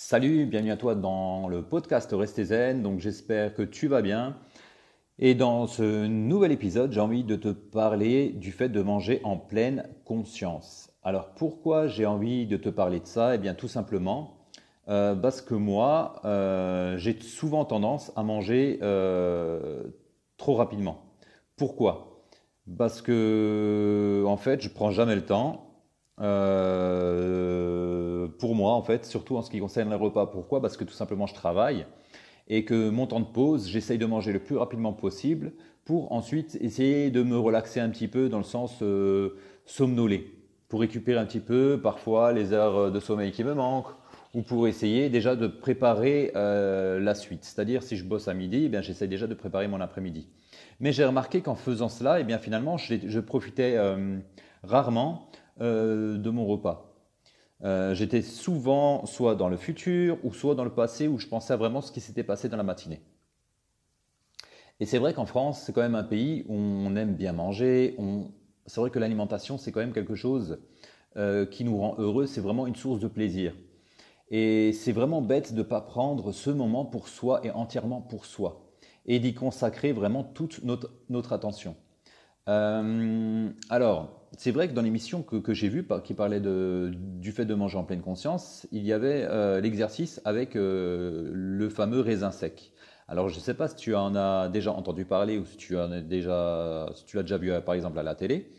Salut, bienvenue à toi dans le podcast Restez Zen. Donc j'espère que tu vas bien. Et dans ce nouvel épisode, j'ai envie de te parler du fait de manger en pleine conscience. Alors pourquoi j'ai envie de te parler de ça? Eh bien tout simplement euh, parce que moi, euh, j'ai souvent tendance à manger euh, trop rapidement. Pourquoi? Parce que en fait, je prends jamais le temps pour moi, en fait, surtout en ce qui concerne les repas. Pourquoi? Parce que tout simplement, je travaille et que mon temps de pause, j'essaye de manger le plus rapidement possible pour ensuite essayer de me relaxer un petit peu dans le sens euh, somnoler, pour récupérer un petit peu parfois les heures de sommeil qui me manquent ou pour essayer déjà de préparer euh, la suite. C'est-à-dire si je bosse à midi, eh bien j'essaye déjà de préparer mon après-midi. Mais j'ai remarqué qu'en faisant cela, eh bien finalement, je, je profitais euh, rarement euh, de mon repas. Euh, j'étais souvent soit dans le futur ou soit dans le passé où je pensais vraiment ce qui s'était passé dans la matinée. Et c'est vrai qu'en France, c'est quand même un pays où on aime bien manger. C'est vrai que l'alimentation, c'est quand même quelque chose euh, qui nous rend heureux. C'est vraiment une source de plaisir. Et c'est vraiment bête de ne pas prendre ce moment pour soi et entièrement pour soi. Et d'y consacrer vraiment toute notre attention. Alors, c'est vrai que dans l'émission que, j'ai vue, qui parlait du fait de manger en pleine conscience, il y avait euh, l'exercice avec euh, le fameux raisin sec. Alors je ne sais pas si tu en as déjà entendu parler ou si tu si tu l'as déjà vu euh, par exemple à la télé,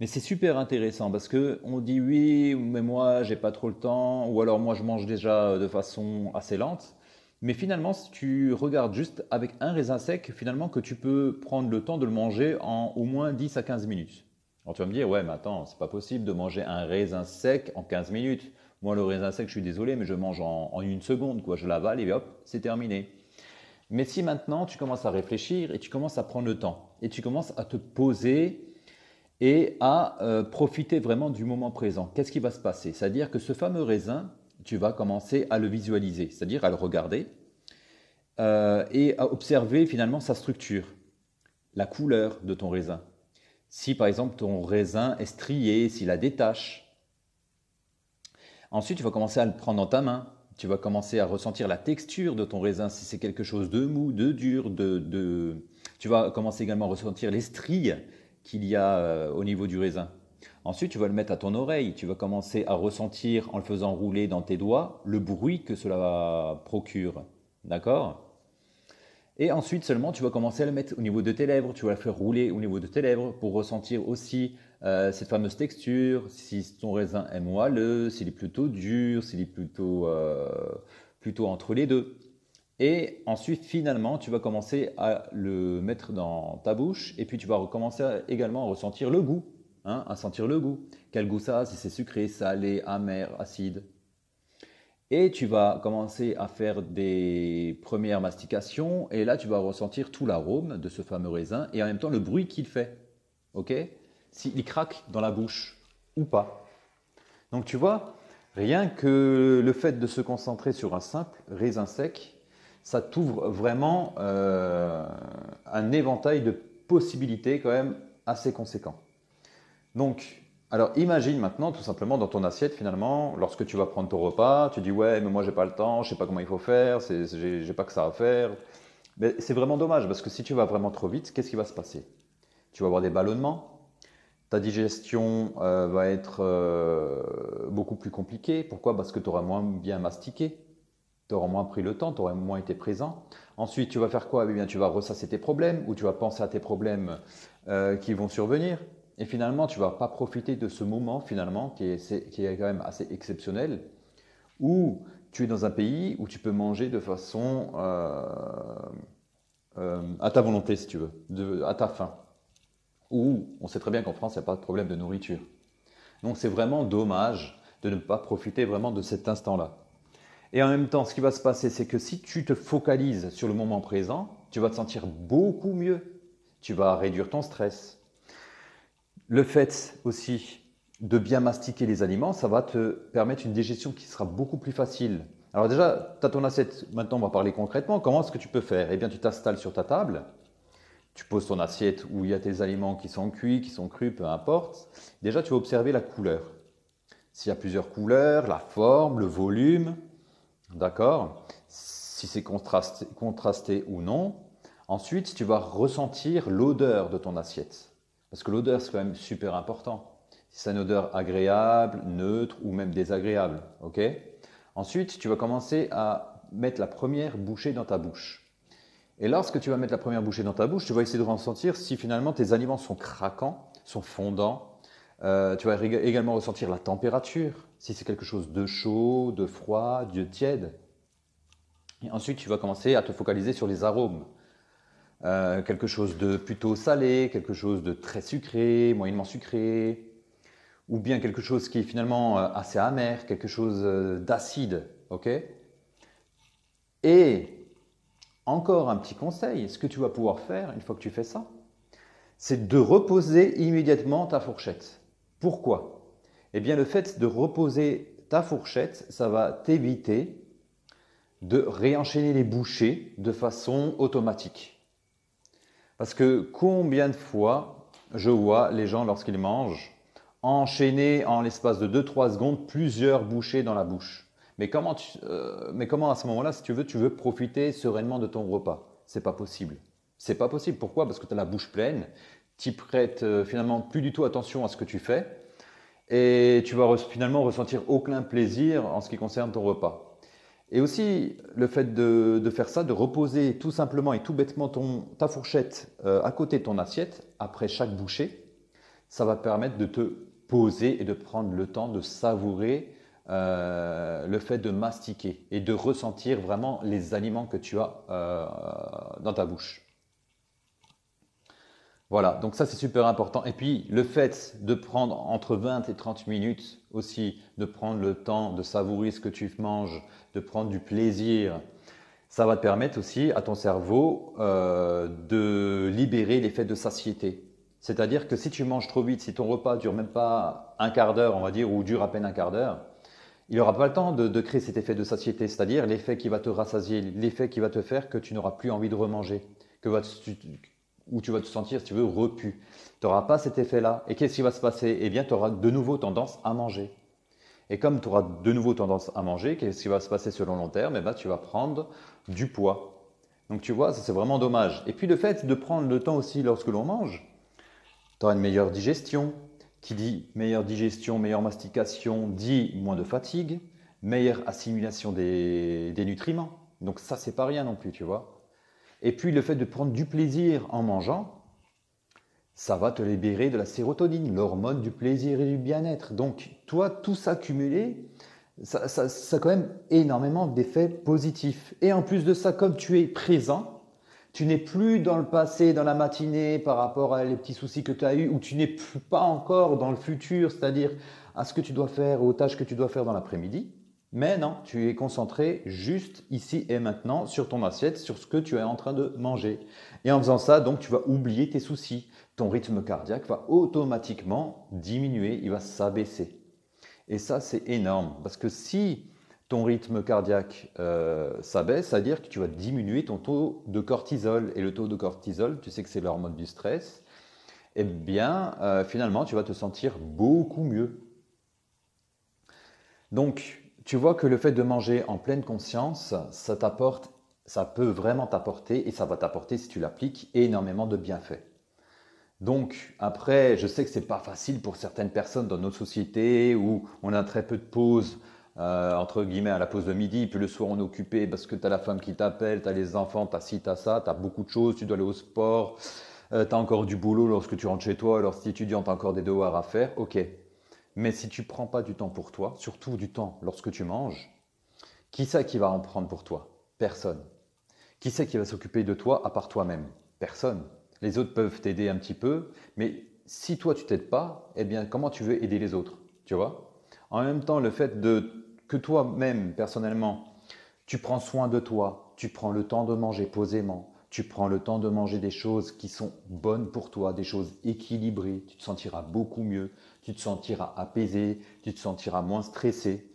mais c'est super intéressant parce que on dit oui, mais moi j'ai pas trop le temps, ou alors moi je mange déjà de façon assez lente. Mais finalement, si tu regardes juste avec un raisin sec, finalement que tu peux prendre le temps de le manger en au moins 10 à 15 minutes. Alors tu vas me dire, ouais, mais attends, c'est pas possible de manger un raisin sec en 15 minutes. Moi, le raisin sec, je suis désolé, mais je mange en, une seconde, quoi. Je l'avale et hop, c'est terminé. Mais si maintenant tu commences à réfléchir et tu commences à prendre le temps et tu commences à te poser et à euh, profiter vraiment du moment présent, qu'est-ce qui va se passer? C'est-à-dire que ce fameux raisin, tu vas commencer à le visualiser, c'est-à-dire à le regarder euh, et à observer finalement sa structure, la couleur de ton raisin, si par exemple ton raisin est strié, s'il a des taches. Ensuite, tu vas commencer à le prendre dans ta main. Tu vas commencer à ressentir la texture de ton raisin, si c'est quelque chose de mou, de dur, de, Tu vas commencer également à ressentir les stries qu'il y a euh, au niveau du raisin. Ensuite, tu vas le mettre à ton oreille. Tu vas commencer à ressentir, en le faisant rouler dans tes doigts, le bruit que cela procure. D'accord? Et ensuite seulement, tu vas commencer à le mettre au niveau de tes lèvres, tu vas le faire rouler au niveau de tes lèvres pour ressentir aussi euh, cette fameuse texture, si ton raisin est moelleux, s'il est plutôt dur, s'il est plutôt, euh, plutôt entre les deux. Et ensuite, finalement, tu vas commencer à le mettre dans ta bouche et puis tu vas recommencer également à ressentir le goût, hein, à sentir le goût. Quel goût ça a, si c'est sucré, salé, amer, acide. Et tu vas commencer à faire des premières mastications et là tu vas ressentir tout l'arôme de ce fameux raisin et en même temps le bruit qu'il fait. Ok? S'il craque dans la bouche ou pas. Donc tu vois, rien que le fait de se concentrer sur un simple raisin sec, ça t'ouvre vraiment euh, un éventail de possibilités quand même assez conséquent. Donc alors imagine maintenant tout simplement dans ton assiette finalement, lorsque tu vas prendre ton repas, tu dis ouais mais moi j'ai pas le temps, je sais pas comment il faut faire, j'ai pas que ça à faire. Mais c'est vraiment dommage parce que si tu vas vraiment trop vite, qu'est-ce qui va se passer? Tu vas avoir des ballonnements, ta digestion euh, va être euh, beaucoup plus compliquée. Pourquoi? Parce que tu auras moins bien mastiqué, tu auras moins pris le temps, tu auras moins été présent. Ensuite, tu vas faire quoi? Eh bien, Tu vas ressasser tes problèmes ou tu vas penser à tes problèmes euh, qui vont survenir. Et finalement, tu vas pas profiter de ce moment finalement qui est, qui est quand même assez exceptionnel, où tu es dans un pays où tu peux manger de façon euh, euh, à ta volonté, si tu veux, à ta faim. Où on sait très bien qu'en France, il n'y a pas de problème de nourriture. Donc c'est vraiment dommage de ne pas profiter vraiment de cet instant-là. Et en même temps, ce qui va se passer, c'est que si tu te focalises sur le moment présent, tu vas te sentir beaucoup mieux. Tu vas réduire ton stress, le fait aussi de bien mastiquer les aliments, ça va te permettre une digestion qui sera beaucoup plus facile. Alors déjà, tu as ton assiette, maintenant on va parler concrètement. Comment est-ce que tu peux faire? Eh bien, tu t'installes sur ta table, tu poses ton assiette où il y a tes aliments qui sont cuits, qui sont crus, peu importe. Déjà, tu vas observer la couleur. S'il y a plusieurs couleurs, la forme, le volume, D'accord? Si c'est contrasté, contrasté ou non. Ensuite, tu vas ressentir l'odeur de ton assiette. Parce que l'odeur, c'est quand même super important. Si c'est une odeur agréable, neutre ou même désagréable. ok? Ensuite, tu vas commencer à mettre la première bouchée dans ta bouche. Et lorsque tu vas mettre la première bouchée dans ta bouche, tu vas essayer de ressentir si finalement tes aliments sont craquants, sont fondants. Euh, tu vas également ressentir la température, si c'est quelque chose de chaud, de froid, de tiède. Ensuite, tu vas commencer à te focaliser sur les arômes. Euh, quelque chose de plutôt salé, quelque chose de très sucré, moyennement sucré, ou bien quelque chose qui est finalement euh, assez amer, quelque chose d'acide, ok? Et encore un petit conseil, ce que tu vas pouvoir faire une fois que tu fais ça, c'est de reposer immédiatement ta fourchette. Pourquoi? Eh bien le fait de reposer ta fourchette, ça va t'éviter de réenchaîner les bouchées de façon automatique. Parce que combien de fois je vois les gens lorsqu'ils mangent enchaîner en l'espace de 2-3 secondes plusieurs bouchées dans la bouche mais comment, euh, comment à ce moment-là, si tu veux, tu veux profiter sereinement de ton repas? C'est pas possible. C'est pas possible. Pourquoi? Parce que tu as la bouche pleine, tu prêtes euh, finalement plus du tout attention à ce que tu fais et tu vas finalement ressentir aucun plaisir en ce qui concerne ton repas. Et aussi, le fait de, faire ça, de reposer tout simplement et tout bêtement ton, ta fourchette euh, à côté de ton assiette après chaque bouchée, ça va permettre de te poser et de prendre le temps de savourer euh, le fait de mastiquer et de ressentir vraiment les aliments que tu as euh, dans ta bouche. Voilà, donc ça c'est super important. Et puis le fait de prendre entre 20 et 30 minutes aussi, de prendre le temps de savourer ce que tu manges, de prendre du plaisir, ça va te permettre aussi à ton cerveau euh, de libérer l'effet de satiété. C'est-à-dire que si tu manges trop vite, si ton repas dure même pas un quart d'heure, on va dire, ou dure à peine un quart d'heure, il n'aura pas le temps de, créer cet effet de satiété, c'est-à-dire l'effet qui va te rassasier, l'effet qui va te faire que tu n'auras plus envie de remanger, que va où tu vas te sentir, si tu veux, repu. Tu n'auras pas cet effet-là. Et qu'est-ce qui va se passer? Eh bien, tu auras de nouveau tendance à manger. Et comme tu auras de nouveau tendance à manger, qu'est-ce qui va se passer sur le long terme? Eh bien, tu vas prendre du poids. Donc, tu vois, ça c'est vraiment dommage. Et puis, le fait de prendre le temps aussi lorsque l'on mange, tu auras une meilleure digestion, qui dit meilleure digestion, meilleure mastication, dit moins de fatigue, meilleure assimilation des, nutriments. Donc ça, c'est pas rien non plus, tu vois. Et puis le fait de prendre du plaisir en mangeant, ça va te libérer de la sérotonine, l'hormone du plaisir et du bien-être. Donc toi, tout ça cumulé, ça, ça, a quand même énormément d'effets positifs. Et en plus de ça, comme tu es présent, tu n'es plus dans le passé, dans la matinée, par rapport à les petits soucis que tu as eus, ou tu n'es plus pas encore dans le futur, c'est-à-dire à ce que tu dois faire, aux tâches que tu dois faire dans l'après-midi. Mais non, tu es concentré juste ici et maintenant sur ton assiette, sur ce que tu es en train de manger. Et en faisant ça, donc, tu vas oublier tes soucis. Ton rythme cardiaque va automatiquement diminuer, il va s'abaisser. Et ça, c'est énorme. Parce que si ton rythme cardiaque euh, s'abaisse, c'est-à-dire que tu vas diminuer ton taux de cortisol. Et le taux de cortisol, tu sais que c'est l'hormone du stress, eh bien, euh, finalement, tu vas te sentir beaucoup mieux. Donc, tu vois que le fait de manger en pleine conscience, ça t'apporte, ça peut vraiment t'apporter, et ça va t'apporter, si tu l'appliques, énormément de bienfaits. Donc, après, je sais que c'est pas facile pour certaines personnes dans nos sociétés où on a très peu de pauses euh, entre guillemets à la pause de midi, puis le soir on est occupé parce que tu as la femme qui t'appelle, tu as les enfants, tu as ci, tu ça, tu as beaucoup de choses, tu dois aller au sport, euh, tu as encore du boulot lorsque tu rentres chez toi, lorsque tu es étudiant, tu encore des devoirs à faire, ok. Mais si tu prends pas du temps pour toi, surtout du temps lorsque tu manges, qui c'est qui va en prendre pour toi? Personne. Qui c'est qui va s'occuper de toi à part toi-même? Personne. Les autres peuvent t'aider un petit peu, mais si toi tu t'aides pas, eh bien comment tu veux aider les autres? Tu vois? En même temps, le fait que toi-même, personnellement, tu prends soin de toi, tu prends le temps de manger posément, tu prends le temps de manger des choses qui sont bonnes pour toi, des choses équilibrées, tu te sentiras beaucoup mieux, tu te sentiras apaisé, tu te sentiras moins stressé.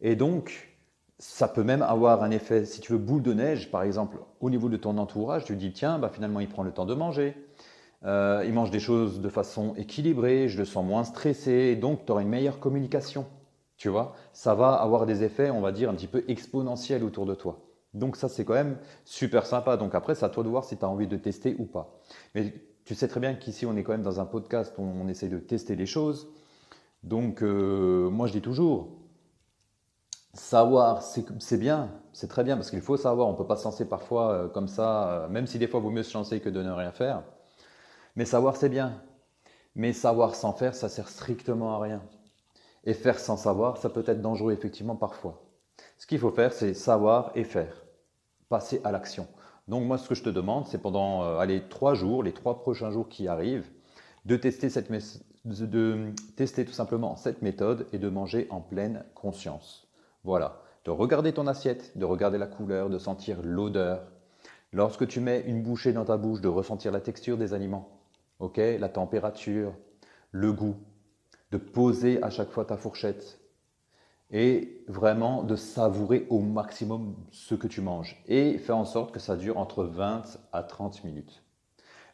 Et donc, ça peut même avoir un effet, si tu veux, boule de neige, par exemple, au niveau de ton entourage, tu dis, tiens, bah, finalement, il prend le temps de manger, euh, il mange des choses de façon équilibrée, je le sens moins stressé, donc tu auras une meilleure communication. Tu vois, ça va avoir des effets, on va dire, un petit peu exponentiels autour de toi. Donc ça, c'est quand même super sympa. Donc après, c'est à toi de voir si tu as envie de tester ou pas. Mais tu sais très bien qu'ici, on est quand même dans un podcast où on essaie de tester les choses. Donc euh, moi, je dis toujours, savoir, c'est bien, c'est très bien, parce qu'il faut savoir. On ne peut pas se lancer parfois euh, comme ça, euh, même si des fois, il vaut mieux se lancer que de ne rien faire. Mais savoir, c'est bien. Mais savoir sans faire, ça sert strictement à rien. Et faire sans savoir, ça peut être dangereux effectivement parfois. Ce qu'il faut faire, c'est savoir et faire. Passer à l'action. Donc moi, ce que je te demande, c'est pendant euh, allez, trois jours, les trois prochains jours qui arrivent, de tester, de tester tout simplement cette méthode et de manger en pleine conscience. Voilà. De regarder ton assiette, de regarder la couleur, de sentir l'odeur. Lorsque tu mets une bouchée dans ta bouche, de ressentir la texture des aliments ok, la température, le goût, de poser à chaque fois ta fourchette et vraiment de savourer au maximum ce que tu manges et faire en sorte que ça dure entre 20 à 30 minutes.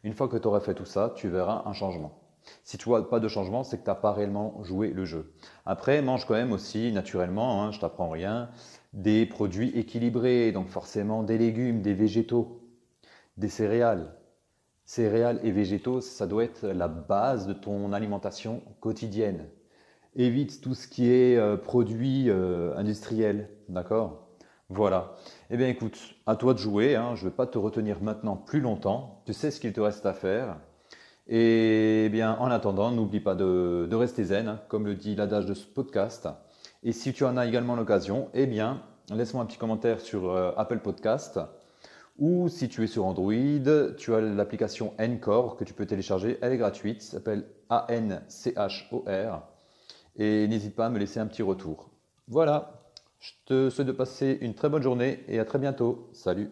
Une fois que tu auras fait tout ça, tu verras un changement. Si tu vois pas de changement, c'est que tu n'as pas réellement joué le jeu. Après, mange quand même aussi naturellement, hein, je t'apprends rien, des produits équilibrés, donc forcément des légumes, des végétaux, des céréales, céréales et végétaux, ça doit être la base de ton alimentation quotidienne. Évite tout ce qui est euh, produit euh, industriel, d'accord? Voilà. Eh bien écoute, à toi de jouer, hein. je ne vais pas te retenir maintenant plus longtemps, tu sais ce qu'il te reste à faire. Et eh bien en attendant, n'oublie pas de, rester zen, hein, comme le dit l'adage de ce podcast. Et si tu en as également l'occasion, eh bien laisse-moi un petit commentaire sur euh, Apple Podcast ou si tu es sur Android, tu as l'application Encore que tu peux télécharger. Elle est gratuite, s'appelle A-N-C-H-O-R. Et n'hésite pas à me laisser un petit retour. Voilà, je te souhaite de passer une très bonne journée et à très bientôt. Salut